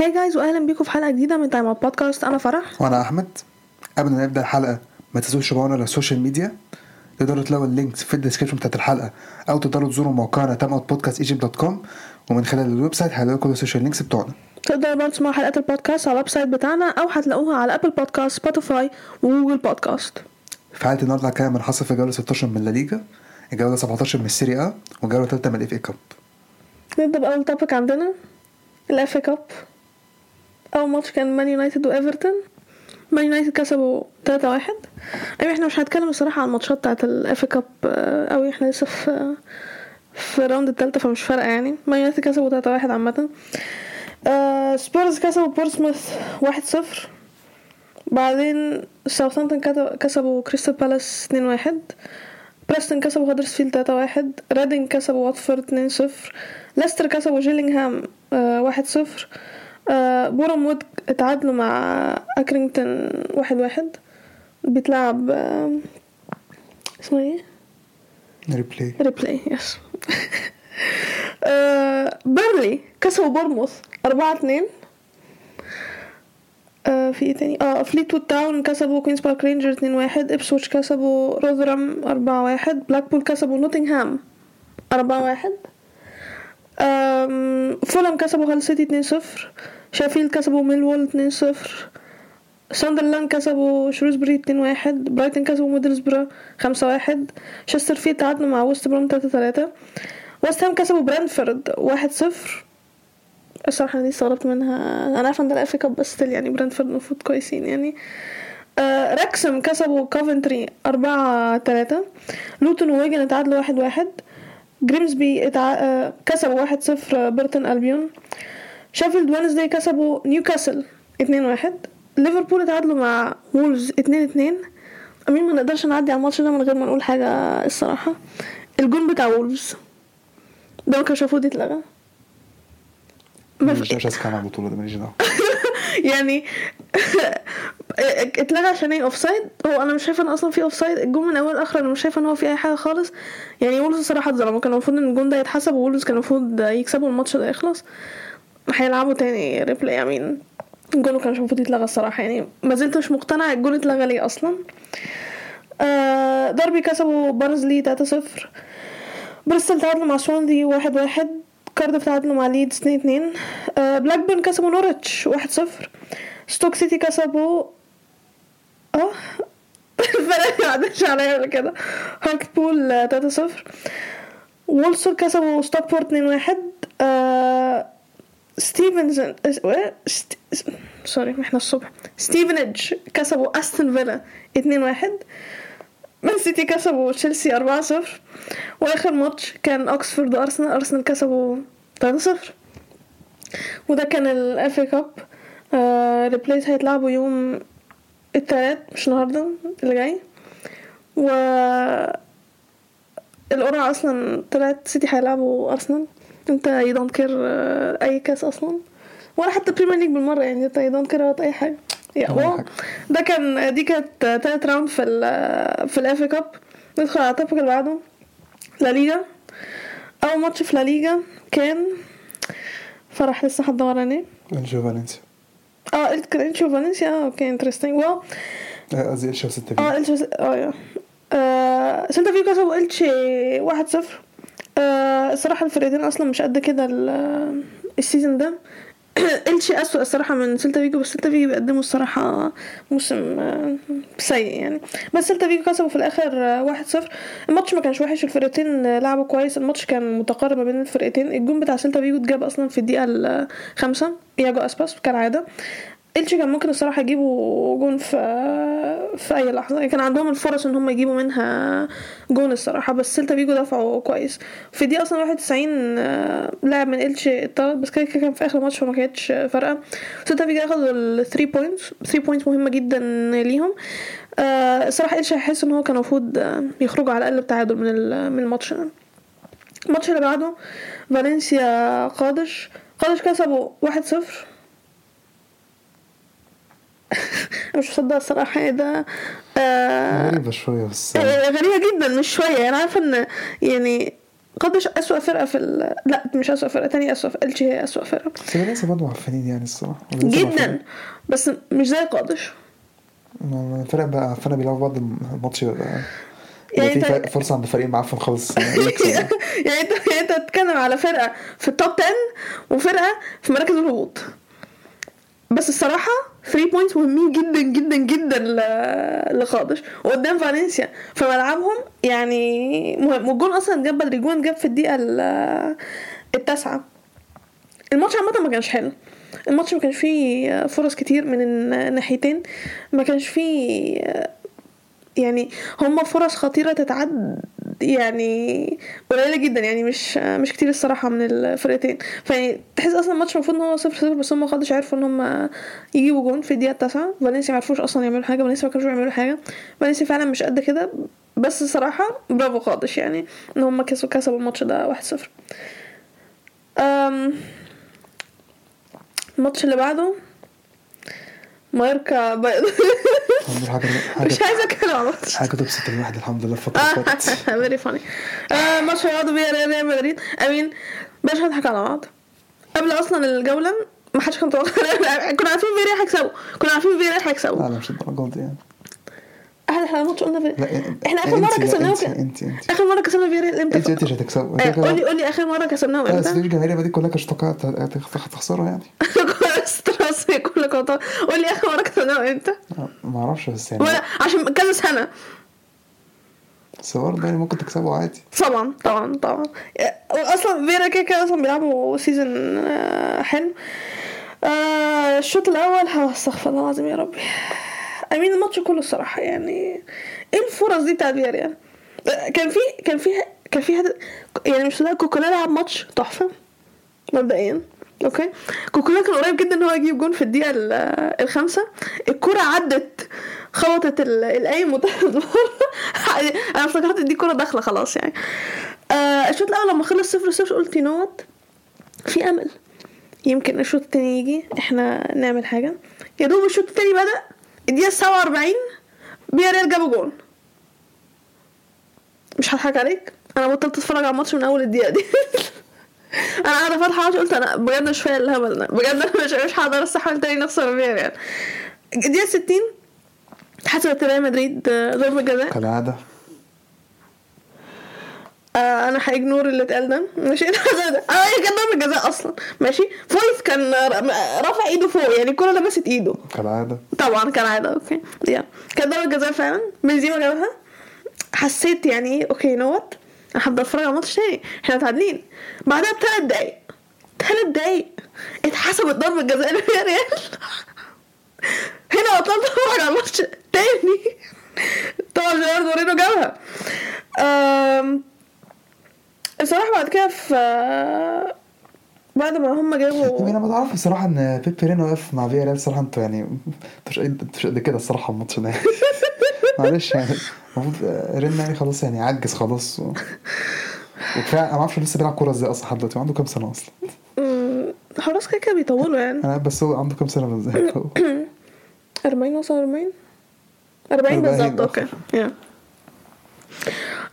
Hi guys واهلا بيكم في حلقة جديدة من Time Out Podcast أنا فرح. وأنا أحمد. قبل ما نبدأ الحلقة ما تنسوش تتابعونا على ال social media تقدروا تلاقوا ال links في ال description بتاعت الحلقة أو تقدروا تزوروا موقعنا timeoutpodcastegypt dot com ومن خلال ال website هتلاقوا كل ال social links بتوعنا. تقدروا برضه تسمعوا حلقات البودكاست على ال website بتاعنا أو هتلاقوها على Apple Podcasts Spotify و Google Podcasts في حلقة النهارده هنتكلم عن حصل في الجولة 16 من لا ليجا الجولة 17 من السيريا أ والجولة الثالثه من ال FA Cup نبدأ بأول topic عندنا ال FA Cup أول ماتش كان مان يونايتد وإيفرتون. مان يونايتد كسبوا 3 1 أيوه إحنا مش هنتكلم الصراحة عن الماتشات بتاعت ال FA Cup قوي إحنا لسه في في ال round التالتة فمش فارقة يعني. مان يونايتد كسبوا 3 1 عامة. آه سبيرز كسبوا بورسموث 1 0 بعدين ساوثامبتون كسبوا كريستال بالاس 2 1 بريستون كسبوا هدرسفيلد 3 1 ريدنج كسبوا واتفورد 2 0 ليستر كسبوا جيلينغهام 1 0 بورم وود اتعادلوا مع أكرينغتون 1 1 بيتلعب آه، اسمه إيه؟ Replay. Replay yes. آه، بيرنلي كسبوا بورنموث 4 2 آه في إيه تاني؟ آه فليت وود تاون كسبوا كوينز بارك رينجر 2 1 إبسويتش كسبوا روذرام 4 1 بلاكبول كسبوا نوتنغهام 4 1 آم، فولهام كسبوا هال سيتي 2 0 شيفيلد كسبوا ميلوول 2 0 ساندرلاند كسبوا شروزبري 2 1 برايتن كسبوا ميدلسبرا 5 1 تشسترفيلد تعادلوا مع ويست بروم 3 3 ويست هام كسبوا برينتفورد 1 0 الصراحة دي استغربت منها. أنا عارفة إن ده ال FA Cup بس يعني برينتفورد المفروض كويسين يعني. آه راكسم كسبوا كوفنتري أربعة تلاتة. لوتون وويجن اتعادلوا واحد واحد. جريمسبي اتع... آه كسبوا واحد صفر بيرتون ألبيون. شيفيلد وينزداي كسبوا نيوكاسل اتنين واحد. ليفربول اتعادلوا مع وولفز اتنين اتنين. أمين ما نقدرش نعدي على الماتش ده من غير ما نقول حاجة الصراحة. الجون بتاع وولفز ده ما كانش المفروض يتلغى. ما مش مش على البطولة ده ماليش دعوة. يعني اتلغى عشان إيه offside هو أنا مش شايفه ان أصلا في offside ال goal من اول لاخر أنا مش شايفه إن هو في أي حاجة خالص. يعني وولفز الصراحه اتظلموا كان المفروض إن الجون ده يتحسب وولفز كان المفروض يكسبوا الماتش ده يخلص. هيلعبوا تاني replay امين الجون ما كانش المفروض يتلغى الصراحة. يعني ما زلت مش مقتنع الجون اتلغى ليه أصلا. آه داربي كسبوا بارنزلي 3-0 بريستول تعادلوا مع سوانزي واحد واحد. كاردف تعادلوا مع ليدز اتنين اتنين. آه بلاكبيرن كسبوا نورتش واحد صفر. ستوك سيتي كسبوا آه الفرق ما عدتش عليا قبل كده. هارتلبول آه، تلاتة صفر. وولسول كسبوا اتنين واحد. آه ستيفنز؟ ست... sorry إحنا الصبح. ستيفنيج كسبوا أستون فيلا اتنين واحد. مان سيتي كسبوا تشيلسي 4 0 وآخر ماتش كان أوكسفورد وأرسنال. أرسنال كسبوا 3 0 وده كان ال FA Cup آه replays هيتلعبوا يوم التلات مش النهارده اللي جاي. و القرعة أصلا طلعت سيتي هيلعبوا أرسنال. انت you don't care أي كاس أصلا. ولا حتى Premier League بالمرة يعني انت you don't care أي حاجة. Yeah. ده كان دي كانت تالت round في ال في ال FA Cup ندخل على التوبيك اللي بعده. لا ليجا. أول ماتش في لا ليجا كان فرح لسه حد وراني انشو فالنسيا آه قلت كان انشو فالنسيا أوكي انترستنج واو قصدي انشو 6 آه التشي آه يا سيلتا فيجو كسبوا التشي واحد صفر آه، الصراحة الفرقتين أصلا مش قد كده ال- السيزون ده التشي أسوأ الصراحة من سيلتا فيجو بس سيلتا فيجو بيقدموا الصراحة موسم آه، سيء يعني. بس سيلتا فيجو كسبوا في الآخر آه، واحد صفر. الماتش ما كانش وحش الفرقتين آه، لعبوا كويس. الماتش كان متقارب ما بين الفرقتين. الجون بتاع سيلتا فيجو اتجاب أصلا في الدقيقة الخامسة. إياجو أسباس كالعادة. إلتشي كان ممكن الصراحة يجيبوا جون في في أي لحظة. كان عندهم الفرص إن هم يجيبوا منها جون الصراحة بس سيلتا فيجو دافعوا كويس. في دي أصلا 91 آه، لاعب من إلتشي اتطرد بس كده كان في آخر الماتش فما كانتش فارقة. سيلتا فيجو أخدوا ال 3 points 3 points مهمة جدا ليهم. آه، الصراحة إلتشي هيحس إن هو كان المفروض يخرجوا على الأقل بتعادل من من الماتش ده. الماتش اللي بعده فالنسيا قادش. قادش كسبوا 1-0 مش مصدقة الصراحة إيه ده آه غريبة شوية بس آه، غريبة جدا مش شوية. أنا عارفة إن يعني قادش أسوأ فرقة في ال... لا مش أسوأ فرقة تانية أسوأ فرقة. التشي هي أسوأ فرقة. بس فالنسيا برضه معفنين يعني الصراحة. فالنسيا جدا. بس مش زي قادش الفرق بقى عفانه بيلعبوا بعض الماتش بقى يعني يعني في فرق- فرصة عند فريق معفن خالص يكسب يعني أنت يعني أنت بتتكلم على فرقة في ال top 10 وفرقة في مراكز الهبوط. بس الصراحة 3 points مهمين جدا جدا جدا ل- لقادش وقدام فالنسيا. في ملعبهم يعني مهم. والجون أصلا جاب بدري جاب في الدقيقة ال- التاسعة. الماتش عامة ما كانش حلو. الماتش ما كانش فيه فرص كتير من الناحيتين. ما كانش فيه يعني هما فرص خطيرة تتعد يعني قليلة جدا يعني مش مش كتير الصراحة من الفرقتين. فيعني تحس أصلا الماتش المفروض إن هو صفر صفر بس هما خدش عرفوا إن هما يجيبوا جون في الدقيقة التاسعة. فالنسيا معرفوش أصلا يعملوا حاجة فالنسيا ما كانوش يعملوا حاجة. فالنسيا فعلا مش قد كده بس الصراحة برافو خالص يعني إن هما كسبوا كسبوا الماتش ده واحد صفر. الماتش اللي بعده مايوركا بيض الحمد حاجة مش عايزة اتكلم حاجة تبسط الواحد الحمد لله الفترة اللي فاتت فيري فاني ماتش هيقعدوا بيه ريال مدريد. أمين. باش هنضحك على بعض. قبل أصلا الجولة ما حدش كان متوقع كنا عارفين فيريال هيكسبوا كنا عارفين فيريال هيكسبوا لا لا مش الدرجات دي يعني. إحنا إحنا الماتش قلنا في... إحنا آخر مرة كسبناهم انت انت آخر مرة كسبنا فيريال إمتى انت انت مش هتكسبوا آه، كده. قولي قولي آخر مرة كسبناهم بس إمتى ليش جماهير مدريد كلها كانت هتخسروا يعني. ستراس كل كنت قولي آخر مرة كسبناهم إمتى ما أعرفش بس يعني ولا عشان كذا سنة. بس برضه يعني ممكن تكسبوا عادي. طبعا طبعا طبعا. أصلا فيرا كده كده أصلا بيلعبوا سيزون آه، حلو. آه، الشوط الأول استغفر الله العظيم يا ربي. امين الماتش كله الصراحة يعني إيه الفرص دي بتاعت يعني كان في كان في كان في يعني much ده كوكولا لعب ماتش تحفة مبدئيا okay? كوكولا كان قريب جدا إن هو يجيب جون في الدقيقة ال- الخامسة. الكرة عدت خبطت ال- القايم وطلعت أنا افتكرت دي كرة داخلة خلاص يعني. آه الشوط الأول لما خلص صفر صفر قلت not في أمل. يمكن الشوط التاني يجي إحنا نعمل حاجة. يا دوب الشوط التاني بدأ الدقيقه 47 بياريال جابوا جون. مش هضحك عليك؟ أنا بطلت أتفرج على الماتش من أول الدقيقة دي. أنا قاعدة فاتحه الماتش قلت أنا بجد مش فايق الهبل ده بجد أنا مش مش هقدر أستحمل تاني نخسر فيها يعني الدقيقه 60 حسبت ريال مدريد آه، ضربه جزاء كالعاده آه أنا هاجنور اللي اتقال ده. ماشي؟ آه هي كانت ضربه جزاء أصلا. ماشي؟ فويس كان ر- رافع إيده فوق يعني الكره لمست إيده. كالعاده طبعا كان عادة أوكي. يا. كانت ضربة جزاء فعلا. بنزيما جابها حسيت يعني إيه؟ أوكي نوت أنا هبدا أتفرج على الماتش تاني. إحنا متعادلين. بعدها بثلاث دقايق. ثلاث دقايق. اتحسبت ضربة جزاء للريال هنا بطلت أتفرج على الماتش تاني. طبعا جيراردو مورينو جابها. أم، الصراحة بعد كده في بعد ما هم جابوا أنا ما تعرف الصراحة إن بيبي رينا واقف مع فيا ريال الصراحة أنتوا يعني مش مش قد كده الصراحة الماتش ده. معلش يعني المفروض رينا يعني خلاص يعني عجز خلاص و... وكفاية أنا ما أعرفش لسه بيلعب كورة إزاي أصلا لحد دلوقتي عنده كام سنة أصلا؟ حراس كده كده بيطولوا يعني. أنا بس هو عنده كام سنة إزاي 40 وصل 40 40 40 بالظبط آه. okay. Yeah.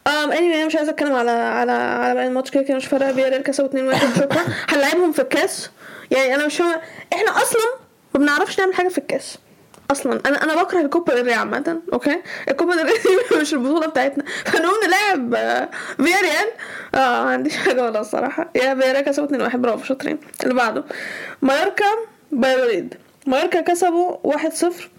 آم اني أنا مش عايزة أتكلم على على على باقي الماتش كده كده مش فارقة فياريال كسبوا 2 1 شكرا هنلعبهم في الكاس. يعني أنا مش فاهمة إحنا أصلا ما بنعرفش نعمل حاجة في الكاس. أصلا أنا أنا بكره الكوبا ديل ري عامة okay? الكوبا ديل ري مش البطولة بتاعتنا. فنقوم نلعب آه، فياريال آه ما عنديش حاجة ولا الصراحة. yeah فياريال كسبوا 2 1 برافو شاطرين. اللي بعده مايوركا بلد الوليد مايوركا كسبوا 1 0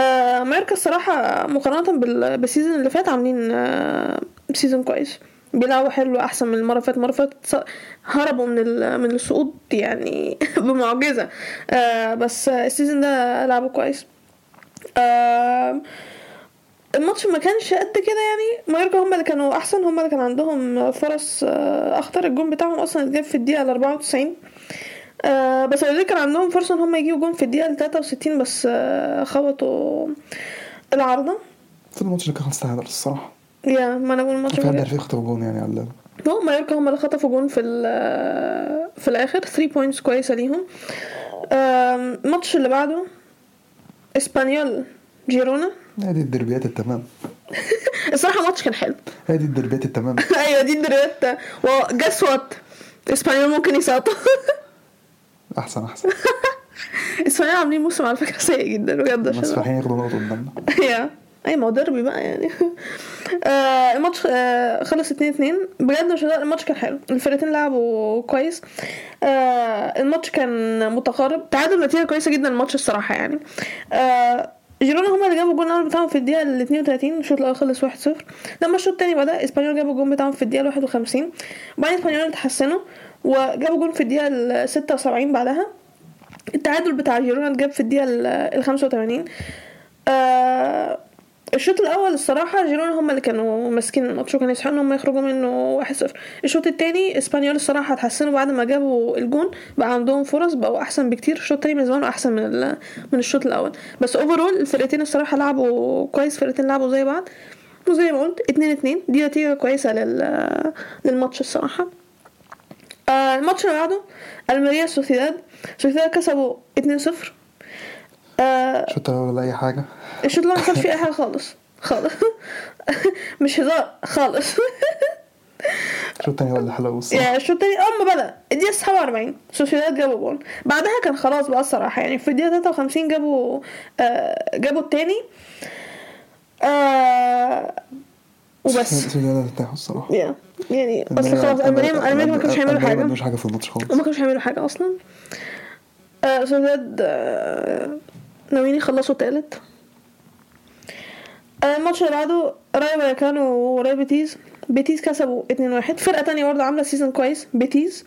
آه مايوركا الصراحة مقارنة بال- بال season اللي فات عاملين آه season كويس. بيلعبوا حلو أحسن من اللي فاتت. اللي فاتت هربوا من من السقوط يعني بمعجزة. آه بس ال season ده لعبوا كويس. الماتش ما كانش قد كده يعني. مايوركا هم اللي كانوا أحسن هم اللي كان عندهم فرص آه، أخطر. الجون بتاعهم أصلا اتجاب في الدقيقة ال 94 آه بس الريال كان عندهم فرصه إن هم يجيبوا جون في الدقيقة ال 63 بس آه خبطوا العارضة. المفروض الماتش ده كان تعادل الصراحة. yeah ما أنا بقول الماتش كان مريح. عارف يخطب جون يعني على هو مايوركا هم اللي خطفوا جون في ال- في الآخر 3 points كويسة ليهم. الماتش اللي بعده إسبانيول جيرونا. دي الدربيات التمام. الصراحة الماتش كان حلو. دي الدربيات التمام. أيوه دي الدربيات و guess what إسبانيول ممكن يسقطوا. أحسن أحسن. إسبانيول عاملين موسم على فكرة سيء جدا بجد. عشان فرحين ياخدوا نقطة قدامنا. Yeah. أي ما هو ديربي بقى يعني. آه الماتش آه خلص 2 2 بجد مش الماتش كان حلو. الفرقتين لعبوا كويس. آه الماتش كان متقارب. تعادل نتيجة كويسة جدا الماتش الصراحة يعني. آه جيرونا هما اللي جابوا الجون الأول بتاعهم في الدقيقة ال 32 الشوط الأول خلص 1-0 لما الشوط الثاني بدأ إسبانيول جابوا الجون بتاعهم في الدقيقة 51 وبعدين إسبانيول اتحسنوا وجابوا جون في الدقيقة ال 76 بعدها. التعادل بتاع جيرونا اتجاب في الدقيقة ال 85 آه الشوط الأول الصراحة جيرونا هم اللي كانوا ماسكين الماتش وكانوا يستحقوا ان هم يخرجوا منه 1-0 الشوط الثاني إسبانيول الصراحة اتحسنوا بعد ما جابوا الجون بقى عندهم فرص بقوا أحسن بكتير. الشوط الثاني بالنسبة أحسن من من الشوط الأول. بس overall الفرقتين الصراحة لعبوا كويس فرقتين لعبوا زي بعض. وزي ما قلت 2 2 دي نتيجة كويسة لل للماتش الصراحة. آه الماتش اللي بعده ألميريا سوسيداد. سوسيداد كسبوا 2-0 آه الشوط الأول ولا أي حاجة؟ الشوط الأول ما كانش فيه اي حاجة خالص. خالص. مش هزار. خالص. الشوط التاني هو اللي حلو الصراحة يعني الشوط التاني اول ما بدا الدقيقه 47 سوسيداد جابوا جول. بعدها كان خلاص بقى الصراحة. يعني في الدقيقه 53 جابوا آه جابوا التاني. آه وبس. سوسيداد ارتاحوا الصراحة. يعني يعني أصل خلاص ألميريا ألميريا ما كانوش هيعملوا ما حاجة. عملوش حاجة في الماتش خالص. وما كانوش هيعملوا حاجة أصلا. آه سوسيداد آه ناويين يخلصوا تالت آه الماتش اللي بعده رايو فايكانو وريال بيتيز بيتيز كسبوا 2-1 فرقة تانية برضه عاملة season كويس بيتيز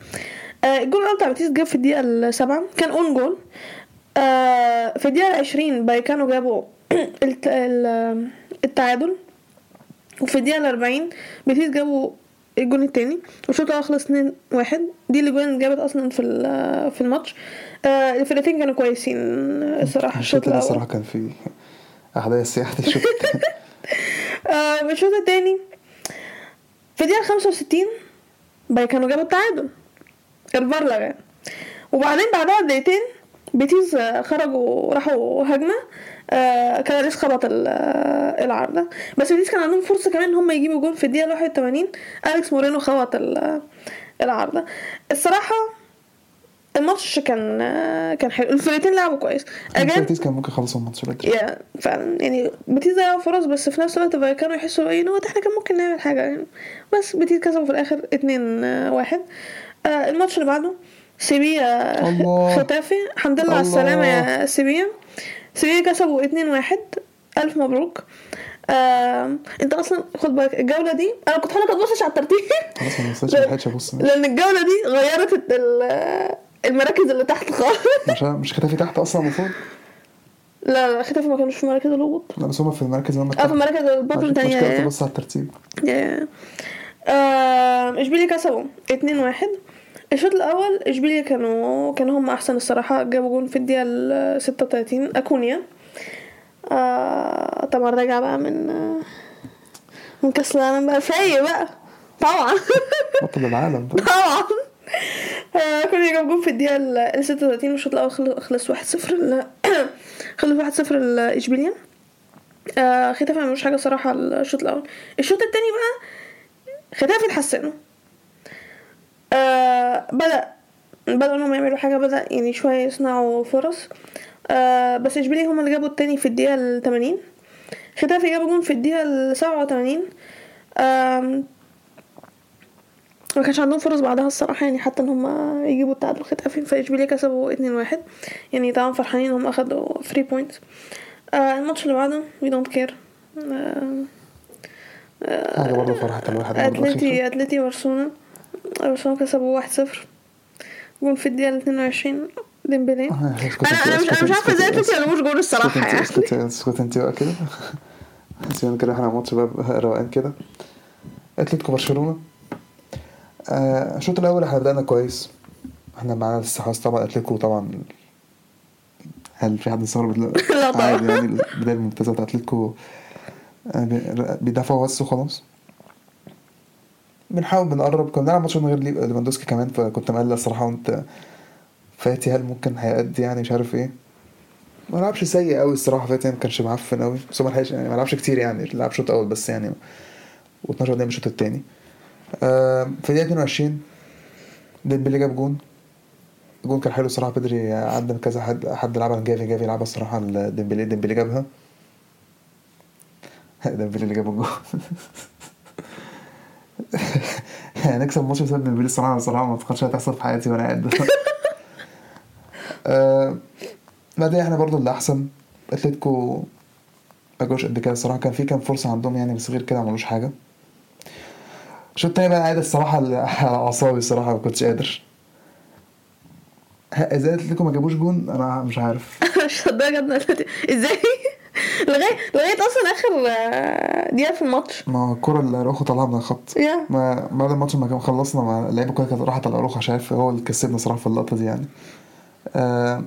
آه الجول الأول بتاع بيتيز جاب في الدقيقة السابعة كان own goal آه في الدقيقة العشرين بايكانو جابوا الت- ال- التعادل. وفي الدقيقة الأربعين بيتيس جابوا الجون التاني. والشوط الأول خلص اتنين واحد. دي الاجوان اللي جابت أصلا في في الماتش. آه الفرقتين كانوا كويسين الصراحة الشوط الأول. الصراحة كان في أحداث يعني الشوط الشوط التاني في الدقيقة خمسة وستين بايكانو جابوا التعادل. الفار لغى وبعدين بعدها بدقيقتين بيتيز آه، خرجوا راحوا هجمة. آه كان خبط ال- آه، العارضة بس بيتيز كان عندهم فرصة كمان إن هم يجيبوا جول في الدقيقة 81 أليكس مورينو خبط ال- العارضة الصراحة الماتش كان آه، كان حلو. الفرقتين لعبوا كويس. again بيتيس كان ممكن يخلصوا الماتش بدري. yeah فعلا. يعني بيتيز ضيعوا فرص بس في نفس الوقت كانوا يحسوا إيه هو إحنا كان ممكن نعمل حاجة. يعني بس بيتيز كسبوا في الآخر اتنين آه، واحد. آه الماتش اللي بعده سيبيا. ختافي. الحمد لله على. السلامة يا سيبيا. سيبيا كسبوا اتنين واحد. ألف مبروك. آه، أنت أصلا خد بالك الجولة دي أنا كنت ما تبصش على الترتيب. خلاص ما لأن الجولة دي غيرت ال- المراكز اللي تحت خالص. عشان مش ختافي تحت أصلا المفروض؟ لا لا ختافي ما كانوش في مراكز الهبوط. لا بس هما في المركز اللي آه في مراكز البطل مش تانية مشكلة تبص على الترتيب. يا- آه، إشبيليا كسبوا 2 1 الشوط الأول إشبيليا كانوا كانوا هم أحسن الصراحة. جابوا جون في الدقيقة ال 36 أكونيا. آه طبعا راجع بقى من من كأس العالم بقى. فايق بقى. طبعا. بطل العالم. طبعا. كل جاب جون في الدقيقة ال 36 والشوط الأول خل- خلص 1-0 ل- خلص 1-0 لإشبيليا ختافي ما عملوش حاجة صراحة الشوط الأول. الشوط التاني بقى ختافي اتحسنوا آه، بدأ بدأوا إنهم يعملوا حاجة بدأ يعني شوية يصنعوا فرص. آه، بس إشبيليا هما اللي جابوا التاني في الدقيقة ال 80 ختافي جابوا جون في الدقيقة ال 87 آم، ما كانش عندهم فرص بعدها الصراحة يعني حتى إن هم يجيبوا التعادل ختافي فاشبيليا كسبوا 2-1 يعني طبعا فرحانين إن هم أخدوا 3 points آه الماتش اللي بعده we don't care حاجة برضه فرحت الواحد برضه اتلتي. أتلتي برشلونة برشلونة كسبوا 1-0 جون في الدقيقة 22 ديمبلي. آه، أنا أنا مش أنا مش عارفة إزاي أتلتي ما جابوش جول انت يعني. اسكت اسكت انت بقى كده. سيبنا كده إحنا ماتش بقى روقان كده. أتلتيكو برشلونة. آه، الشوط الأول إحنا بدأنا كويس. إحنا معانا الاستحواذ طبعا اتلتيكو طبعا. هل في حد استغرب ال- لا طبعا. عادي يعني البداية الممتازة بتاعت اتلتيكو آه، بي- بيدافعوا بس وخلاص. بنحاول بنقرب. كنا بنلعب ماتش من غير ليف- ليفاندوسكي كمان فكنت مقلق الصراحة وأنسو فاتي هل ممكن هيأدي يعني مش عارف إيه. ما لعبش سيء قوي الصراحة. فاتي ما كانش معفن قوي بس ما لحقش يعني ما لعبش كتير يعني لعب شوط أول بس يعني و12 دقيقة من الشوط التاني. آه في الدقيقة 22 ديمبلي جاب جون. جون كان حلو الصراحه بدري عدى كذا حد حد لعبها جافي جافي لعبها الصراحه ديمبلي ديمبلي جابها. ديمبلي اللي جاب الجون. هنكسب ماتش بسبب ديمبلي الصراحه الصراحه ما اعتقدش هتحصل في حياتي وأنا قاعد آه، بعدين إحنا برضو اللي احسن اتلتيكو ما جوش قد كده الصراحه كان في كام فرصة عندهم يعني بس غير كده ما عملوش حاجة. الشوط التاني بقى قاعد الصراحة على أعصابي الصراحة ما كنتش قادر؟ إزاي اتلتيكو ما جابوش جون؟ أنا مش عارف. مش أتلتيكو. إزاي؟ لغاية لغاية أصلا آخر آه، دقيقة في الماتش. ما هو الكرة اللي أروخو طلعها من الخط. ما بعد الماتش ما خلصنا ما اللعيبة كلها كانت راحت على أروخو شايف هو اللي كسبنا صراحة في اللقطة دي يعني. آه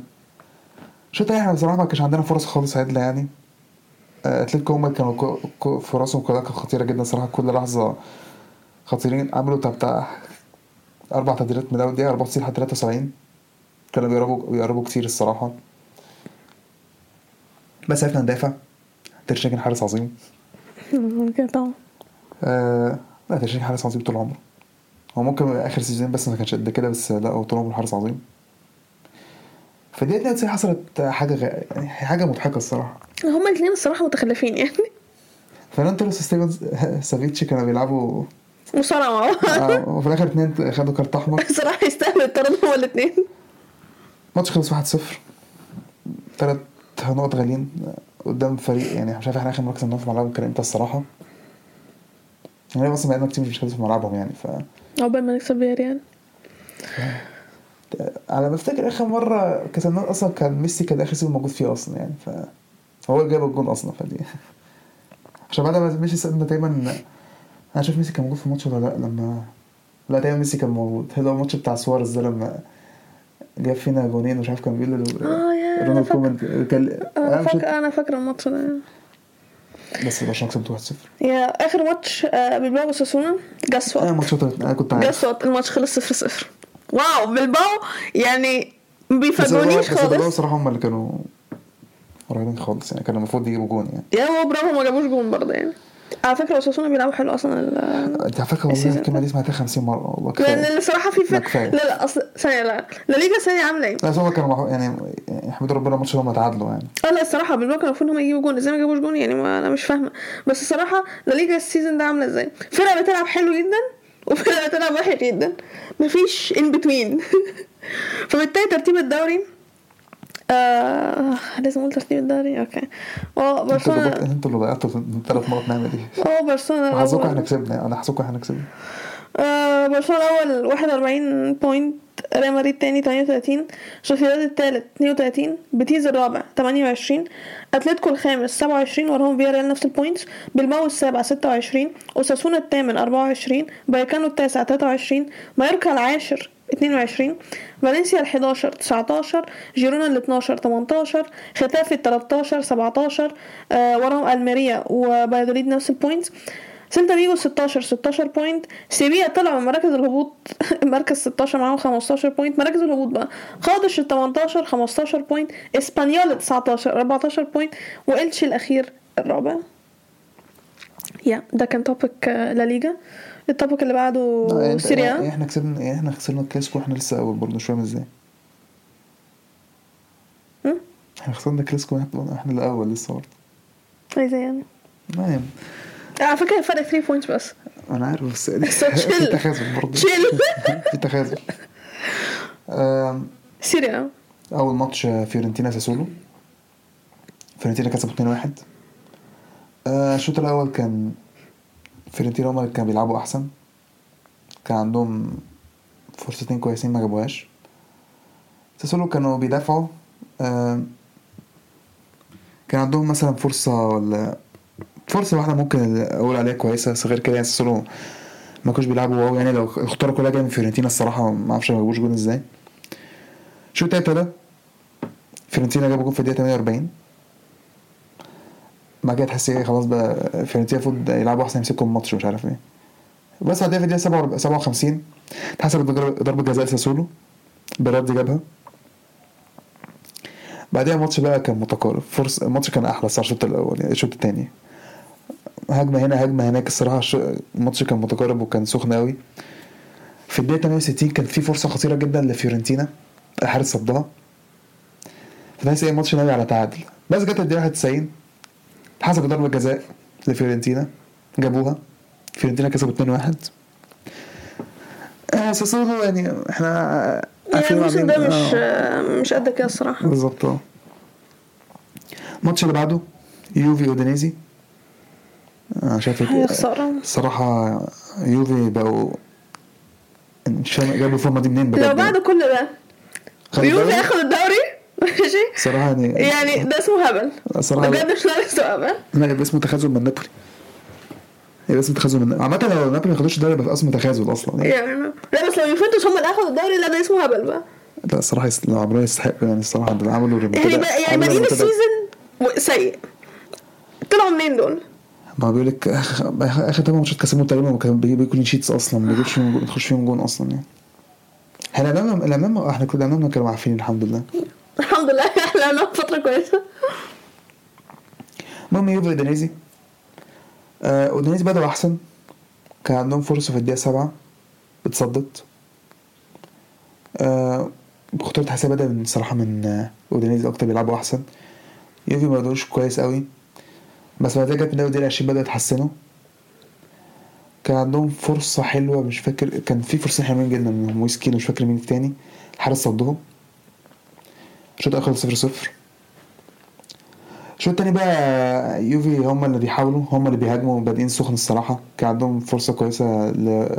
الشوط التاني إحنا بصراحة ما كانش عندنا فرص خالص عدلة يعني. آه، أتلتيكو هما كانوا فرصهم كلها كانت خطيرة جدا صراحة كل لحظة خطيرين عملوا بتاع أربع تبديلات من أول دقيقة 94 لحد 73 كانوا بيقربوا بيقربوا كتير الصراحة. بس عرفنا ندافع. ترشيجن حارس عظيم. ممكن طبعا. آه لا ترشيجن حارس عظيم طول عمره. هو ممكن آخر season بس ما كانش قد كده بس لا هو طول عمره حارس عظيم. في الدقيقة 92 حصلت حاجة غ... يعني حاجة مضحكة الصراحة. هما الاثنين الصراحة متخلفين يعني. فرنان توريس وستيفان سافيتش كانوا بيلعبوا مصارعه مع بعض آه، وفي الآخر اتنين خدوا كارت أحمر. الصراحه يستاهلوا الطرد هما الاثنين الماتش خلص 1-0 تلات نقط غاليين قدام فريق يعني مش عارف إحنا آخر مركز عندهم في ملعبهم كان إمتى الصراحة. يعني أصلا بقالنا كتير مش في ملعبهم يعني ف عقبال ما نكسب يعني على ما أفتكر آخر مرة كسبناه أصلا كان ميسي كان آخر season موجود فيه أصلا يعني ف هو اللي جاب الجون أصلا فدي. عشان بعد ما ميسي دايما أنا شايف ميسي كان موجود في الماتش ولا لأ؟ لما لا دايما ميسي كان موجود. هذا الماتش بتاع سواريز ده لما جاب فينا جونين مش عارف كان بيقول له آه يا أنا رونالد كومان كان أنا فاكره أنا فاكره الماتش ده. بس برشلونه كسبت 1-0 يا آخر ماتش آه، بلباو وساسونا. جاس أنا وات ماتش أنا كنت عارف. جاس وات الماتش خلص 0 0 واو بلباو يعني ما بس بيفاجئونيش بس بلباو خالص. صراحة هم اللي كانوا قريبين خالص يعني كانوا المفروض يجيبوا جون يعني. يا هو برافو ما جابوش جون برضه يعني. على فكرة اساسونا بيلعبوا حلو أصلا أنت على فكرة والله الكلمة. دي سمعتها 50 مرة والله كفاية لأن الصراحه في لا، فرق كفاية. لا لا اصل ثانية لا لا ليجا دي عاملة إيه؟ بس هو كانوا يعني يحمدوا ربنا الماتش هم تعادلوا يعني آه لا الصراحة بالباو كان المفروض هم يجيبوا جون إزاي ما جابوش جون يعني ما أنا مش فاهمة بس الصراحة لا ليجا ال season ده عاملة إزاي؟ فرقة بتلعب حلو جدا وفرقة بتلعب وحش جدا مفيش in between فبالتالي ترتيب الدوري آه لازم أقول ترتيب الدوري؟ okay. آه برشلونة. أنتوا اللي ضيعتوا ثلاث مرات نعمل دي آه برشلونة. حظكم. إحنا كسبنا. أنا حظكم إحنا كسبنا. آه برشلونة الأول 41 points ريال مدريد التاني 38 سوسيداد التالت 32 بيتيز الرابع 28 أتلتيكو الخامس 27 وراهم فياريال نفس ال points بالباو السابع 26 أوساسونا الثامن 24 بايكانو التاسع 23 مايوركا العاشر 22 فالنسيا ال 11 19 جيرونا ال 12 18 ختافي ال 13 17 آه وراهم ألميريا وبايدوليد نفس ال points سيلتا فيجو 16 16 point سيبيا طلعوا من مراكز الهبوط مركز 16 معاهم 15 point مراكز الهبوط بقى قادش ال 18 15 point إسبانيول 19 14 point والتشي الأخير أربعة. yeah ده كان topic لا ليجا. ال topic اللي بعده انت- سيريا؟ إحنا كسبنا يعني إحنا خسرنا الكلاسيكو وإحنا لسه أول برضه مش فاهم إزاي؟ إحنا خسرنا الكلاسيكو إحنا الأول لسه برضه. عايزة يعني؟ ما يعني. على فكرة الفرق 3 points بس. أنا عارف بس في. تخاذل برضه. تشيل في تخاذل. Serie A؟ أول ماتش فيورنتينا ساسولو. فيورنتينا كسبوا 2-1 آه، الشوط الأول كان فيورنتينا هما اللي كانوا بيلعبوا أحسن. كان عندهم فرصتين كويسين ما جابوهاش. ساسولو كانوا بيدافعوا كان عندهم مثلا فرصة ولا فرصة واحدة ممكن أقول عليها كويسة بس غير كده يعني ساسولو ما كانوش بيلعبوا wow. يعني الخطورة كلها جاية من فيورنتينا الصراحة ما أعرفش ما جابوش جون إزاي. الشوط التاني ده فيورنتينا جابوا جون في الدقيقة 48 بعد كده تحس إيه خلاص بقى فيورنتينا المفروض يلعبوا أحسن يمسكوا الماتش ومش عارف إيه. بس بعدها في الدقيقة 57 57 اتحسبت ضربة ضربة جزاء ساسولو بيراردي جابها. بعدها الماتش بقى كان متقارب فرصه الماتش كان أحلى الصراحة الشوط الأول يعني الشوط الثاني هجمة هنا هجمة هناك الصراحة الماتش كان متقارب وكان سخن قوي في الدقيقة 68 كانت في فرصة خطيرة جدا لفيورنتينا الحارس صدها. فتحس إيه الماتش ناوي على تعادل. بس جت الدقيقة 91 حسبوا ضربه جزاء لفيورنتينا جابوها. فيورنتينا كسبوا 2-1 آه ساسولو يعني إحنا يعني الموسم ده مش آه. مش قد كده الصراحة. بالظبط. آه. الماتش اللي بعده يوفي أودينيزي. أنا شايف هي خساره الصراحة يوفي بقوا مش فاهم جابوا الفورمة دي منين؟ بجد. لو بعد كل ده. يوفي؟ ياخد الدوري ماشي صراحة يعني يعني ده اسمه هبل. صراحة بجد مش لا بس هبل؟ لا يبقى اسمه تخاذل من نابولي. يبقى اسمه تخاذل من عامة لو نابولي ما خدوش الدوري يبقى اسمه تخاذل أصلا يعني. لا بس لو يوفنتوس هم اللي أخدوا الدوري لا ده اسمه هبل بقى. لا الصراحة يست- لو عملوها يستحقوا يعني الصراحة ده عملوا يعني بقى يعني بادئين. ال season سيء. طلعوا منين دول؟ ما بيقول لك آخر ثمان ماتشات كسبوا تقريبا ما كانوا بيجيبوا clean sheets أصلا ما بيجيبش فيهم جون- فيهم جون أصلا يعني. إحنا الامام الامام إحنا كنا الامام كانوا عارفين الحمد لله. الحمد لله. إحنا لنا فترة كويسة. المهم يوفي اودينيزي آه اودينيزي بدأوا أحسن. كان عندهم فرصة في الدقيقة سبعة. اتصدت آه خطوره حساب بدأ من صراحة من آه اودينيزي أكتر بيلعبوا أحسن. يوفي ما بدأوش كويس قوي. بس بعد كده جت من الدقيقه 20 بدأوا يتحسنوا. كان عندهم فرصة حلوة مش فاكر. كان في فرصتين حلوين جدا. منهم مويس كين مش فاكر مين التاني. الحارس صدهم. الشوط الأول صفر صفر؟ الشوط التاني بقى يوفي؟ هم اللي بيحاولوا هم اللي بيهاجموا بادئين سخن الصراحة. كان عندهم فرصة كويسة ل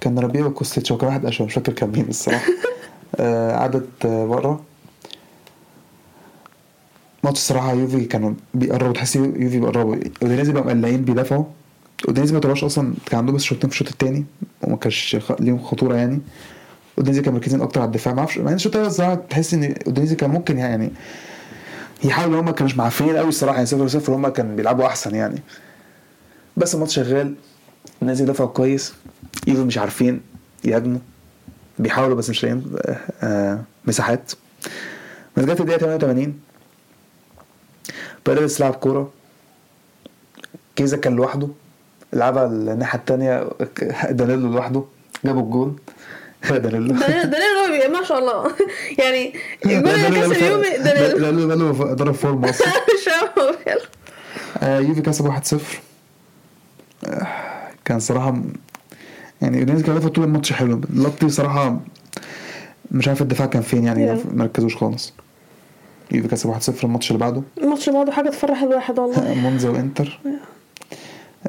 كان رابيو وكوستيتش وكان واحد أشهر مش فاكر كان مين الصراحة. آه، قعدت آه، بره. ماتش الصراحة يوفي كانوا بيقربوا تحس يوفي بيقربوا. أودينيزي بقوا مقفلين بيدافعوا. أودينيزي ما طلعوش أصلا كان عندهم بس شوطين في الشوط التاني وما كانش ليهم خطورة يعني. اودينيزي كانوا مركزين أكتر على الدفاع. ما أعرفش إن الشوط الأول الصراحة تحس إن اودينيزي كان ممكن يعني يحاولوا هم ما كانوش معفنين قوي الصراحة يعني 0 0 هم كانوا بيلعبوا أحسن يعني. بس الماتش شغال الناس دفعوا كويس يوفي مش عارفين يهاجموا بيحاولوا بس مش لاقيين آه، آه، مساحات. بس جت الدقيقة 88 بيريز لعب كورة. كيزا كان لوحده لعبها الناحية التانية دانيلو لوحده جابوا الجول دانيل هو ما شاء الله. يعني الجول اللي كسب يوفي دانيل دانيلو دانيلو ضرب فورم بيعمل. آه، يوفي كسب 1-0 آه، كان صراحة يعني اودينيزي كان طول الماتش حلو. لطي صراحة مش عارف الدفاع كان فين يعني Yeah. ما ركزوش خالص. يوفي كسب 1-0 الماتش اللي بعده. الماتش اللي بعده حاجة تفرح الواحد والله. مونزا وإنتر.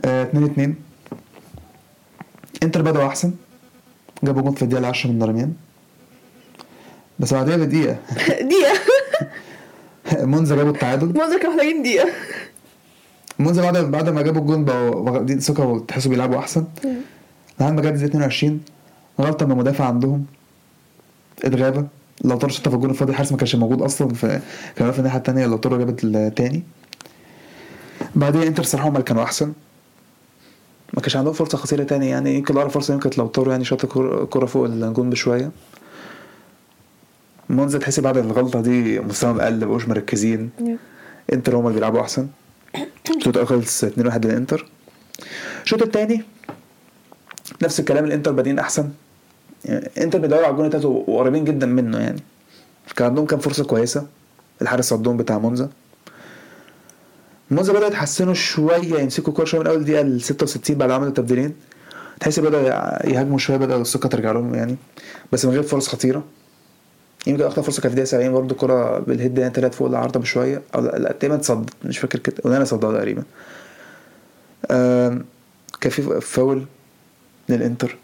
آه، 2 2 إنتر بدأوا أحسن. جابوا جول في الدقيقة 10 من رميان. بس بعدها بدقيقة دقيقة. مونزا جابوا التعادل. منظر كانوا محتاجين دقيقة. مونزا بعد بعد ما جابوا الجول بقوا واخدين ثقة وتحسوا بيلعبوا أحسن. لحد ما جت الدقيقة 22 غلطة من المدافع عندهم اتغابة لو طار شطة في الجول الفاضي الحارس ما كانش موجود أصلا فكان واقف الناحية التانية لو طار جابت التاني. بعدين إنتر صراحة هم اللي كانوا أحسن. ما كانش عندهم فرصة خطيرة تاني يعني. يمكن أقرب فرصة يمكن لو طاروا يعني شاط كرة فوق الجون بشوية. مونزا تحس بعد الغلطة دي مستواهم قل مبقوش مركزين. انتر هم اللي بيلعبوا أحسن. الشوط الأول خلص 2 1 للإنتر. الشوط الثاني نفس الكلام الإنتر بادئين أحسن. يعني إنتر بيدوروا على الجون التالت وقريبين جدا منه يعني. كان عندهم كام فرصة كويسة؟ الحارس صدهم بتاع مونزا. مونزا بدأوا يتحسنوا شوية يمسكوا كوره شوية من أول دقيقة ل 66 بعد عمل التبديلين. تحس بدأوا يهاجموا شوية بدأوا الثقة ترجع لهم يعني بس من غير فرص خطيرة. يمكن أكتر فرصة كانت في الدقيقه 70 برضه كره بالهيد يعني طلعت فوق العارضة بشوية أو لا تقريبا اتصدت مش فاكر كده وأنا صدها تقريبا. كان في فاول للإنتر.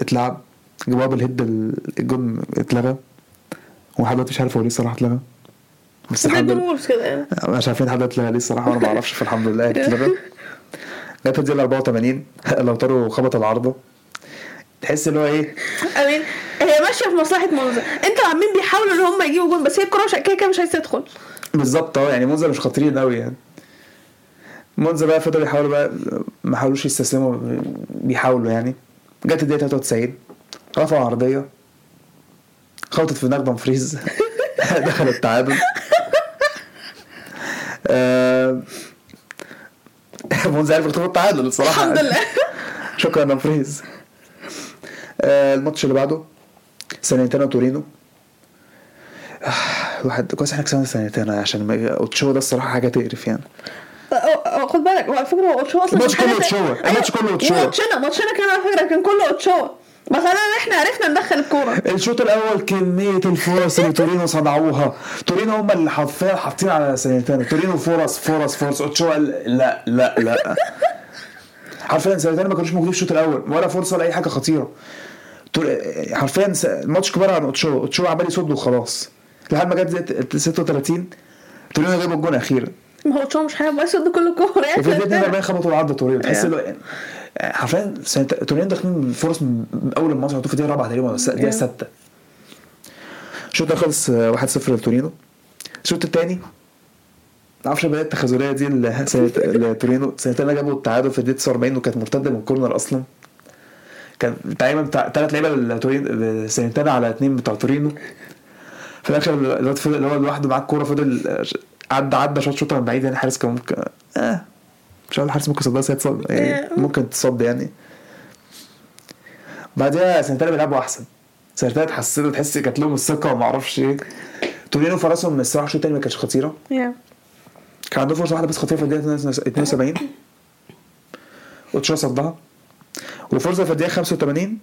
اتلعب جابوها بالهيد ال- الجون اتلغى. دلوقتي مش عارف هو ليه الصراحه اتلغى. بس الحمد لله. كده يعني. مش عارفين اتلغى ليه الصراحة وأنا ما أعرفش فالحمد لله اتلغى جت الدقيقه 84 لو طاروا خبط العارضه تحس اللي هو إيه؟ أمين. هي ماشية في مصلحة منظر انت عمالين بيحاولوا إن هم يجيبوا جول بس هي الكورة مش كده كده مش عايزة تدخل. بالظبط آه يعني مونزا مش خطيرين قوي يعني. مونزا بقى فضلوا يحاولوا بقى ما حاولوش يستسلموا بيحاولوا يعني. جت الدقيقة 93 رفعوا عرضية خبطت في دماغ فريز. دخل التعادل آه، مونزا عرف يرتبط التعادل الصراحه الحمد لله. شكرا يا فريز. آه، الماتش اللي بعده ساليرنيتانا تورينو. آه، الواحد كويس إحنا كسبنا ساليرنيتانا عشان أوتشوا ده الصراحة حاجة تقرف يعني. خد بالك هو الفكرة هو أصلا الماتش كله حاجة- أوتشوا. أيوة، الماتش كله أوتشوا. ماتشنا ماتشنا كان على فكرة كان كله اوتشوا بس أنا إحنا عرفنا ندخل الكورة. الشوط الأول كمية الفرص اللي تورينو صنعوها. تورينو هم اللي حرفيا حاطين على ساليرنيتانا تورينو فرص فرص فرص. أوتشوا قال لا لا لا. حرفيا ساليرنيتانا ما كانوش موجودين في الشوط الأول. ولا فرصة ولا أي حاجة خطيرة. تور- حرفيا س- الماتش كبر عن أوتشوا. أوتشوا عمال يصد وخلاص. لحد ما جت زي 36 تورينو جاب الجون أخيرا. ما هو اوتشوا مش هيبقى يصد كل الكوره يعني الدقيقة 42 خبطوا العرض تورينو. تحس. إنه حرفيا تورينو داخلين فرص أول الماتش حطوه في الدقيقه الرابعه تقريبا الدقيقه. السادسه الشوط ده خلص آه، 1-0 لتورينو. الشوط الثاني معرفش البدايه التخاذلية دي لتورينو. سنتين جابوا التعادل في الدقيقة 49 وكانت مرتدة من كورنر أصلا. كان تقريبا ثلاث لعيبة لتورينو سنتين على اثنين بتاع تورينو. في الآخر الواد اللي هو لوحده معاه الكورة فضل عدى عدى شوط شوطة من بعيد يعني الحارس كان ممكن آه. مش عارف الحارس ممكن يصدها بس يعني إيه. ممكن تصد يعني. بعدها سنتين بيلعبوا أحسن. سنتين اتحسنوا تحس كانت لهم الثقة وما أعرفش إيه. تورينو فرصهم من الصراحة الشوط الثاني ما كانتش خطيرة. كان عندهم فرصة واحدة بس خطيرة في الدقيقة 72 اوتشوا صدها. وفرصة في الدقيقة 85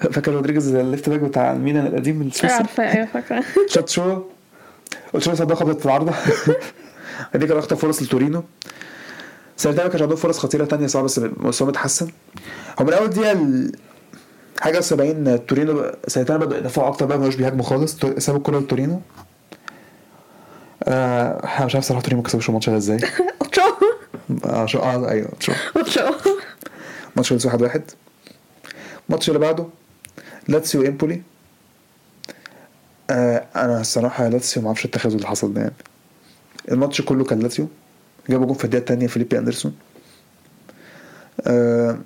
فاكر رودريجيز ال left back بتاع الميلان القديم السويسري عارفة أيوه فاكرة. شوت شو؟ اوتشوا صدها خبطت في العارضة. دي كانت اخطر فرص لتورينو. ما كانش عندهم فرص خطيرة تانية صعبة بس مستواهم اتحسن. هو من اول دقيقه حاجة 70 تورينو ساليرنيتانا بدأوا يدافعوا أكتر بقى ما بقوش بيهاجموا خالص سابوا الكوره لتورينو. آه أنا مش عارف صراحة تورينو ما كسبوش الماتش ده إزاي. آه شو آه أيوه شو اوتشوا ماتش خلص واحد واحد. الماتش اللي بعده لاتسيو امبولي آه أنا الصراحة لاتسيو ما أعرفش التخاذل اللي حصل ده يعني. الماتش كله كان لاتسيو. جابوا جون في الدقيقة الثانية فيليبي أندرسون. آه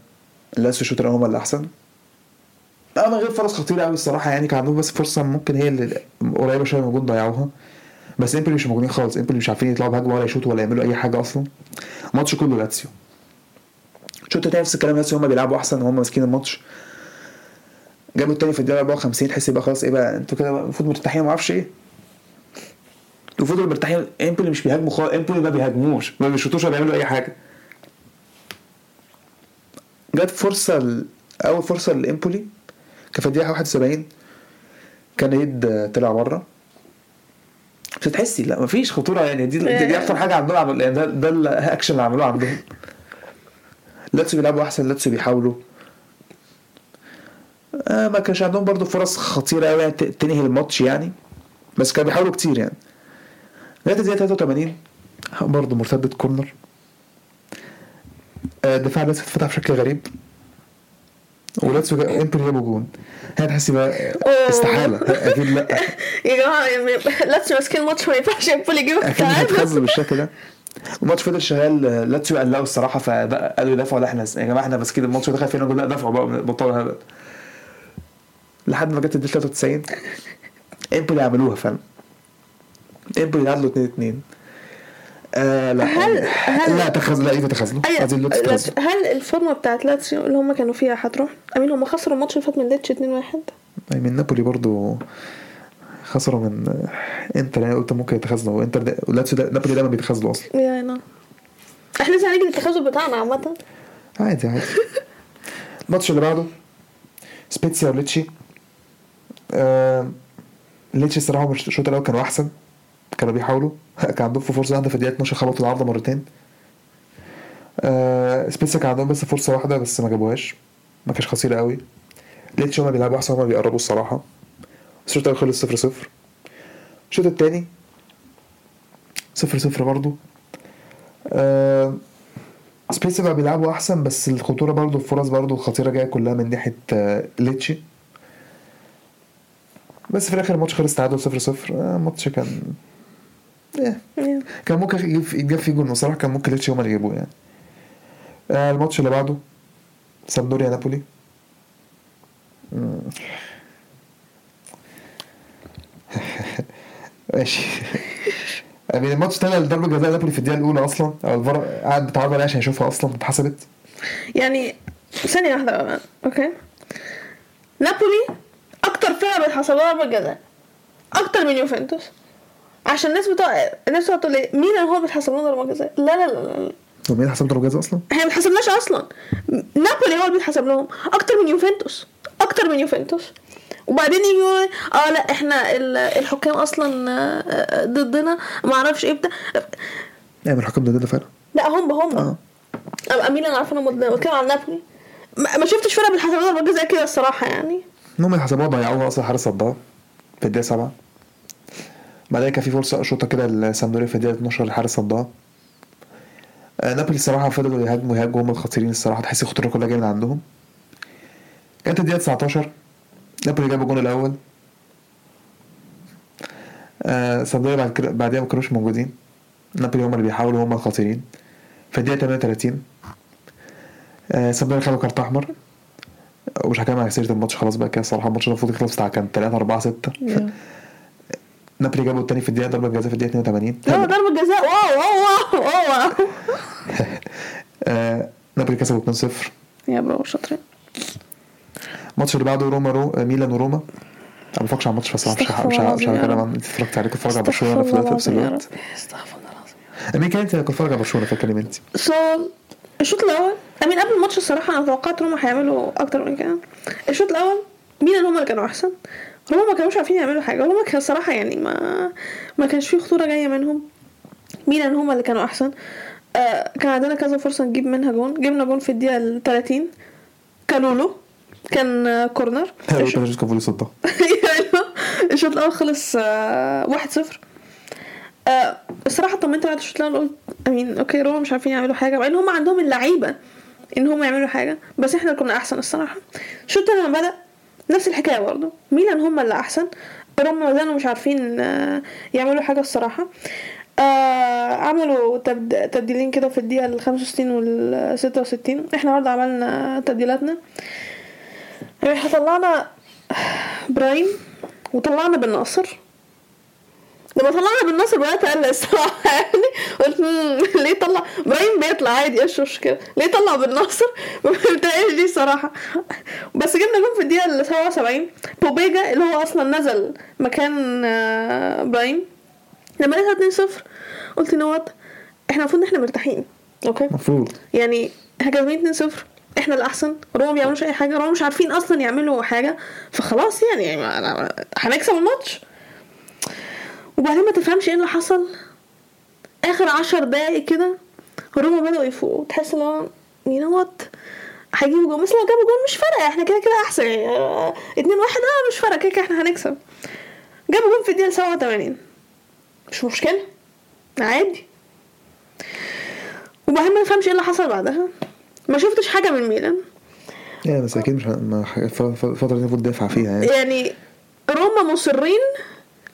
لاتسيو الشوط الأول هم اللي أحسن. آه من غير فرص خطيرة قوي الصراحة يعني كان عندهم بس فرصة ممكن هي اللي قريبة شوية من ضيعوها. بس امبولي مش موجودين خالص. امبولي مش عارفين يطلعوا بهجمة ولا يشوطوا ولا يعملوا أي حاجة أصلا. الماتش كله لاتسيو. الشوط التاني نفس الكلام لاتسيو هم بيلعبوا أحسن وهم ماسكين الماتش. جابوا التاني في الدقيقة 54 تحس يبقى خلاص إيه بقى؟ أنتوا كده المفروض مرتاحين ما أعرفش إيه. المفروض مرتاحين. امبولي مش بيهاجموا خالص. امبولي ما بيهاجموش. ما بيشوطوش ولا بيعملوا أي حاجة. جت فرصة ل... أول فرصة لإمبولي كان في الدقيقة 71 كان هيد طلع بره. مش هتحسي لا مفيش خطورة يعني. دي دي, دي أكتر حاجة عندهم عمل يعني ده ده الاكشن اللي عملوه عندهم. لاتسيو بيلعبوا أحسن لاتسيو بيحاولوا. آه ما كانش عندهم برضو فرص خطيرة قوي يعني تنهي الماتش يعني. بس كانوا بيحاولوا كتير يعني. لغاية الدقيقة 83 برضه مرتدة corner. آه دفاع لاتسيو اتفتح بشكل غريب. ولاتسيو جا- امبولي جابوا جون. هي تحسي بقى. استحالة. أكيد لا. يا جماعة لاتسيو ماسكين الماتش ما ينفعش امبولي يجيب أكيد مش التعادل. هتخزن بالشكل ده. الماتش فضل شغال. لاتسيو قلقوا الصراحة فقالوا يدافعوا لا إحنا يا جماعة إحنا ماسكين الماتش دخل فينا جول لا دافعوا بقى بطلوا هبل. لحد ما جت الدقيقة 93 امبولي عملوها فعلا. امبولي تعادلوا 2 2 آه لا. هل- هل- لا تخاذلوا لا إيه تخاذلوا أيوة. عايزين لاتسيو- هل الفورمة بتاعت لاتسيو اللي هم كانوا فيها هتروح؟ I mean هم خسروا الماتش اللي فات من ديتش 2-1 أي من نابولي برضو خسروا من إنتر. يعني قلت ممكن يتخاذلوا إنتر لاتسيو ده نابولي دايما بيتخاذلوا أصلا. يا نعم إحنا لسه هنيجي للتخاذل بتاعنا عامة. عادي عادي. الماتش اللي بعده سبيتسيا وليتشي. آه ليتشي الصراحة مش- الشوط الأول كانوا أحسن. كانوا بيحاولوا. كان عندهم في فرصة واحدة في الدقيقة 12 خبطوا العارضه مرتين. آه سبيتسيا كان عندهم بس فرصة واحدة بس ما جابوهاش. ما كانش خطيره قوي. ليتشي هما بيلعبوا أحسن هما بيقربوا الصراحة. الشوط الأول خلص 0 0 الشوط الثاني 0 0 برضه آه سبيتسيا بيلعبوا أحسن بس الخطورة برضو الفرص برضو الخطيره جاية كلها من ناحية آه، ليتشي. بس في الآخر الماتش خلص تعادل 0 0 الماتش كان. كان ممكن يجيب يتجاب فيه جول بصراحه كان ممكن ليتشي هما اللي يجيبوه يعني. آه، الماتش اللي بعده سامدوريا نابولي. ماشي. يعني الماتش التاني ضربة جزاء نابولي في الدقيقة الأولى أصلا أو الفار قاعد بيتعرض عليه عشان يشوفها أصلا اتحسبت. يعني ثانية واحدة كمان okay. نابولي أكتر فرقة بيتحسب لها ضربة جزاء أكتر من يوفنتوس. عشان الناس بتوع الناس بتوع تقول لي مين اللي هو بيتحسب له ضربة جزاء لا لا لا لا هو مين حسب ضربة جزاء أصلا؟ إحنا ما بيتحسبناش أصلا. نابولي هو اللي بيتحسب لهم. أكتر من يوفنتوس. أكتر من يوفنتوس. وبعدين يقول آه لا إحنا ال- الحكام أصلا آه، آه، ضدنا. ما أعرفش إيه بتاع. يعني الحكام ده فعلا. لا هم هم. آه. أبقى مين أنا عارفه أنا بتكلم عن نابولي. ما شفتش فرقة بتحسب ضربة جزاء كده الصراحة يعني. المهم يحسبوها ضيعوها أصلا حارس صدها في الدقيقة 7 بعدين كان في فرصة شوطة كده لسامدوريا في الدقيقة 12 الحارس صدها آه، نابولي الصراحة فضلوا يهاجموا يهاجموا هم الخطيرين الصراحة. تحس الخطورة كلها جاية من عندهم. كانت الدقيقة 19 نابولي جاب الجون الأول. آه بعد كده بعدها ما كانوش موجودين. نابولي هم اللي بيحاولوا هم الخطيرين. في الدقيقة 38 آه خدوا كارت أحمر. ومش هكمل على سيرة الماتش خلاص بقى كده الصراحة. الماتش المفروض يخلص بتاع كان 3 4 6 نابولي جابوا التاني في الدقيقة ضربة جزاء في الدقيقة 82 لا ضربة جزاء. wow wow wow wow. آه نابولي كسبوا 2-0 يا bro شاطرين. الماتش اللي بعده روما رو... آه، ميلان وروما. أنا ما بفكرش على الماتش بس مش مش مش هتكلم. عن انت اتفرجت عليه. كنت بتفرج على برشلونة في نفس الوقت. استغفر الله العظيم مين كانت كنت بتفرج على برشلونة فكلم أنت. so الشوط الأول I mean قبل الماتش الصراحة أنا توقعت روما هيعملوا أكتر من كده. الشوط الأول ميلان هم اللي كانوا أحسن. روما ما كانوش عارفين يعملوا حاجة روما كان صراحة يعني ما ما كانش فيه خطورة جاية منهم. ميلان هم اللي كانوا أحسن؟ آه كان عندنا كذا فرصة نجيب منها جون. جبنا جون في الدقيقة ال 30 كالولو كان آه، corner الشوط- أيوه. الشوط الأول خلص آه، 1-0 آه، الصراحة طمنت بعد الشوط الأول قلت امين أوكي روما مش عارفين يعملوا حاجة مع إن هم عندهم اللعيبة إن هم يعملوا حاجة بس إحنا كنا أحسن الصراحة. الشوط الثاني لما بدأ نفس الحكاية برضه. ميلان هم اللي أحسن. روما ما زالوا مش عارفين آه، يعملوا حاجة الصراحة. آه عملوا تبد... تبديلين كده في الدقيقة ال 65 وال 66 إحنا برضه عملنا تبديلاتنا. إحنا طلعنا برايم وطلعنا بالناصر. لما طلعنا بالناصر بدات اقلق الصراحة يعني. قلت "مم، ليه طلع إبراهيم بيطلع عادي إيش المشكلة ليه طلع بالناصر ما فهمتهاش دي صراحة بس جبنا جون في الدقيقة ال 77 بوبيجا اللي هو أصلا نزل مكان آه، إبراهيم لما لقيتها 2-0 قلت نوات إحنا المفروض إن إحنا مرتاحين أوكي؟ المفروض. يعني إحنا كسبانين 2-0 إحنا الأحسن. روما ما بيعملوش أي حاجة روما مش عارفين أصلا يعملوا حاجة فخلاص يعني أنا- هنكسب الماتش. وبعدين ما تفهمش إيه اللي حصل. آخر عشر دقايق كده روما بدأوا يفوقوا. تحس إن هو you know what هيجيبوا جول مثل لو جابوا جول مش فارقة. إحنا كده كده أحسن. يعني اتنين واحد آه مش فارقة. كده كده إحنا هنكسب. جابوا جول في الدقيقة 87 مش مشكلة. عادي. وبعدين ما تفهمش إيه اللي حصل بعدها. ما شفتش حاجة من ميلان. يعني بس أكيد مش الفترة دي المفروض دافع فيها يعني. يعني روما مصرين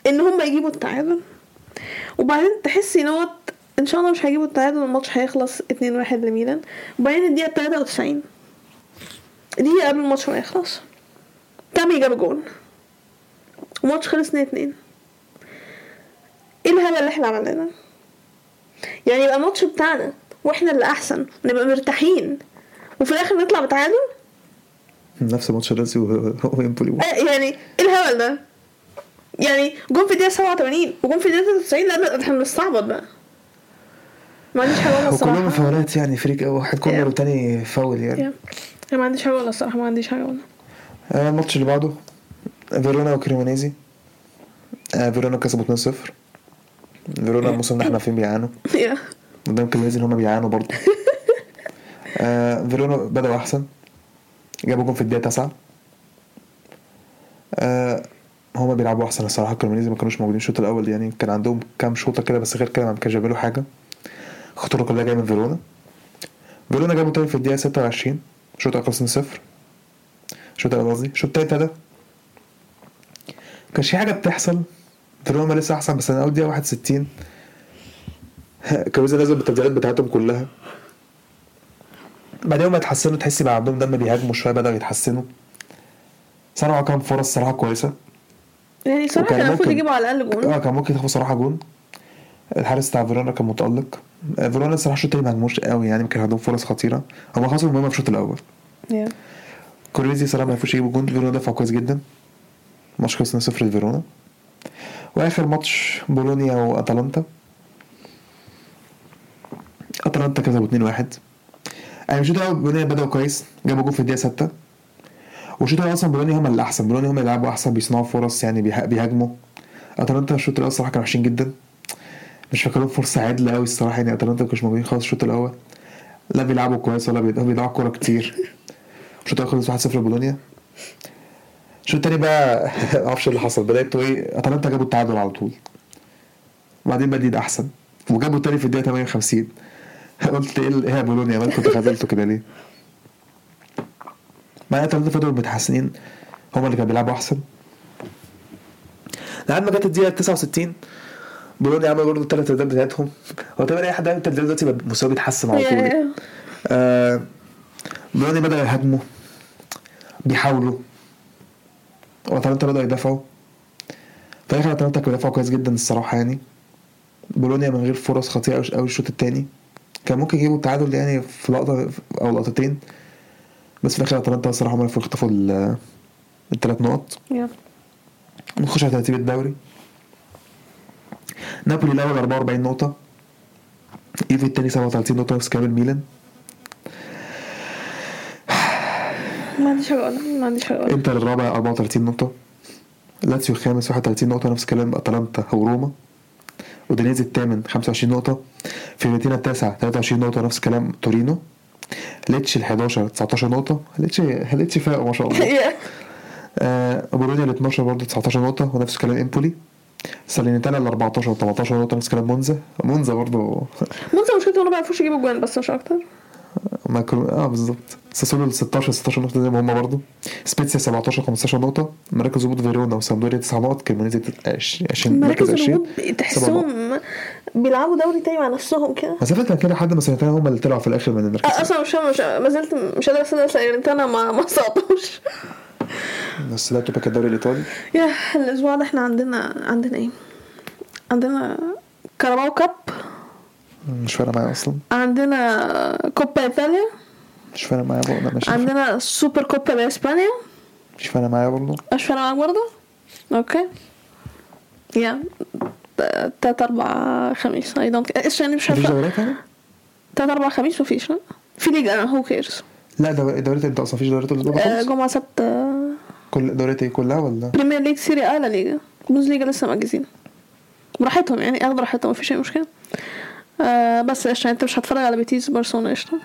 إن هم يجيبوا التعادل. وبعدين تحسي إن هو إن شاء الله مش هيجيبوا التعادل الماتش هيخلص 2-1 لميلان. وبعدين الدقيقة 93 دقيقة قبل الماتش ما يخلص. تامي جاب جول الماتش خلص 2-2 إيه الهبل اللي إحنا عملناه ده؟ يعني يبقى الماتش بتاعنا وإحنا اللي أحسن نبقى مرتاحين وفي الآخر نطلع بتعادل؟ نفس ماتش لازيو وامبولي آه، يعني إيه الهبل ده؟ يعني جون في الدقيقة 87 وجون في الدقيقة 93 لا إحنا بنستعبط بقى. ما عنديش حاجة ولا وكلهم الصراحة. فاولات يعني فريق واحد corner Yeah. والتاني فاول يعني. Yeah. أنا ما عنديش حاجة ولا الصراحة ما عنديش حاجة ولا آه، الماتش اللي بعده فيرونا وكريمونيزي. آه، فيرونا كسبوا 2-0 فيرونا الموسم ده إحنا فين بيعانوا. قدام كريمونيزي اللي هم بيعانوا برضه. آه، فيرونا بدأوا أحسن. جابوا جون في الدقيقة 9 آه، هما بيلعبوا أحسن الصراحة. كريمونيزي ما كانوش موجودين الشوط الأول. يعني كان عندهم كام شوطة كده بس غير كده ما كانش بيعملوا حاجة. الخطورة كلها جاية من فيرونا. فيرونا جابوا تاني في الدقيقة 26 الشوط الأول خلص 0 الشوط الأول قصدي. الشوط التاني ابتدى كانش في حاجة بتحصل. فيرونا لسه أحسن بس أنا أول دقيقة 61 كروزا نزل بالتبديلات بتاعتهم كلها. بعدين هما اتحسنوا. تحسي بقى عندهم دم بيهاجموا شوية بدأوا يتحسنوا. صنعوا كام فرص صراحة كويسة. يعني صراحة كان المفروض يجيبوا على الأقل جون. آه كان ممكن ياخد صراحة جون. الحارس بتاع فيرونا كان متألق. آه، فيرونا الصراحة الشوط التاني ما هجموش قوي يعني كان عندهم فرص خطيرة. هم خسروا المهم في الشوط الأول. Yeah. كريمونيزي صراحة ما عرفوش يجيبوا جون. فيرونا دفعوا كويس جدا. ماتش خلص 2-0 لفيرونا. وآخر ماتش بولونيا وأتلانتا. أتلانتا كسبوا 2-1 يعني الأول بولونيا بدأوا كويس. جابوا جول في الدقيقة 6 والشوط الأول أصلا بولونيا هم اللي احسن بولونيا هم اللي لعبوا أحسن بيصنعوا فرص يعني بيه- بيهاجموا. أتلانتا الشوط الأول الصراحة كانوا وحشين جدا. مش فاكر لهم فرصة عادله قوي الصراحة يعني أتلانتا ما كانوش موجودين خالص الشوط الأول. لا بيلعبوا كويس ولا بيضيعوا كورة كتير. الشوط الأول خلص 1-0 لبولونيا الشوط التاني بقى معرفش اللي حصل. بدايته إيه؟ أتلانتا جابوا التعادل على طول. وبعدين مدريد أحسن. وجابوا التاني في الدقيقة 58 قلت ال- إيه يا بولونيا؟ مالكم تخاذلتوا كده ليه؟ مع إن اتلانتا فضلوا متحسنين هما اللي كانوا بيلعبوا أحسن. لحد ما جت الدقيقة 69 بولونيا عملوا برضه الثلاث تبديلات بتاعتهم. هو تقريبا أي حد عامل التبديلات دلوقتي بقى مستواه بيتحسن على طول. آه بولونيا بدأوا يهاجموا. بيحاولوا. واتلانتا بدأوا يدافعوا. في الآخر أتلانتا كانوا بيدافعوا كويس جدا الصراحة يعني. بولونيا من غير فرص خطيرة قوي قوي الشوط الثاني كان ممكن يجيبوا التعادل يعني في لقطة أو لقطتين. بس في الآخر اتلانتا الصراحه هم اللي يخطفوا ال- الثلاث نقط. Yeah. نخش على ترتيب الدوري. نابولي الأول 44 نقطة. يوفي الثاني 37 نقطة نفس كلام الميلان. ما عنديش حاجة اقولها ما عنديش حاجة اقولها إنتر الرابع 34 نقطة. لاتسيو الخامس 31 نقطة نفس كلام أتلانتا وروما وأودينيزي الثامن 25 نقطة. فيورنتينا التاسع 23 نقطة نفس كلام تورينو. ليتشي ال 11 19 نقطة. ليتشي ليتشي فاقوا ما شاء الله. آه بولونيا ال 12 برضه 19 نقطة ونفس كلام إمبولي. سالينيتانا ال 14 18 نقطة نفس كلام مونزا. مونزا برضه. مونزا مشكلته انه ما بيعرفوش يجيبوا جوان بس مش أكتر؟ ماكرو آه بالظبط. ساسولو ال 16 16 نقطة زي ما هم برضه. سبيتسيا 17 15 نقطة. مراكز هبوط فيرونا وسامبدوريا 9 نقط. كريمونيزي 20 مركز مراكز 20 الهبوط تحسهم بيلعبوا دوري تاني مع نفسهم كده. مسافة كان كده لحد ما سنتين هم اللي طلعوا في الآخر من المركز. أصلا مش مش ما زلت مش قادره أصدق ساليرنيتانا ما ما صعدوش. بس ده تبقى الدوري الإيطالي. Yeah الأسبوع ده إحنا عندنا عندنا إيه؟ عندنا Carabao Cup. مش فارقة معايا أصلا. عندنا كوبا إيطاليا. مش فارقة معايا برضه ماشي عندنا سوبر كوبا باسبانيا مش فارقة معايا برضه. مش فارقة معاك برضه؟ Okay. Yeah. تلات أربع خميس. I don't إيش يعني مش عارفة؟ دوريات يعني؟ تلات أربع خميس مفيش في ليجا أنا who cares لا دو- دوريات انت أصلا؟ مفيش دوريات الأسبوع ده خالص؟ جمعة سبت. آه، كل دوريات إيه كلها ولا؟ Premier League سيري آ لا ليجا. بوندسليجا لسه مأجزين براحتهم يعني اخد راحتهم مفيش أي مشكلة. آه بس قشطة أنت مش هتتفرج على بيتيس برشلونة قشطة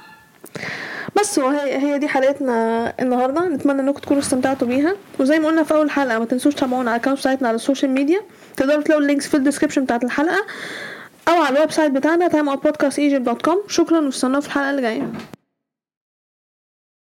بس وهي هي دي حلقتنا النهارده. نتمنى إنكم تكونوا استمتعتوا بيها. وزي ما قلنا في أول حلقة ما تنسوش تتابعونا على ال account بتاعتنا على ال social media. تقدروا تلاقوا ال links في ال description بتاعت الحلقة أو على ال website بتاعنا timeoutpodcastegypt.com شكرا واستنونا في الحلقة اللي جاية.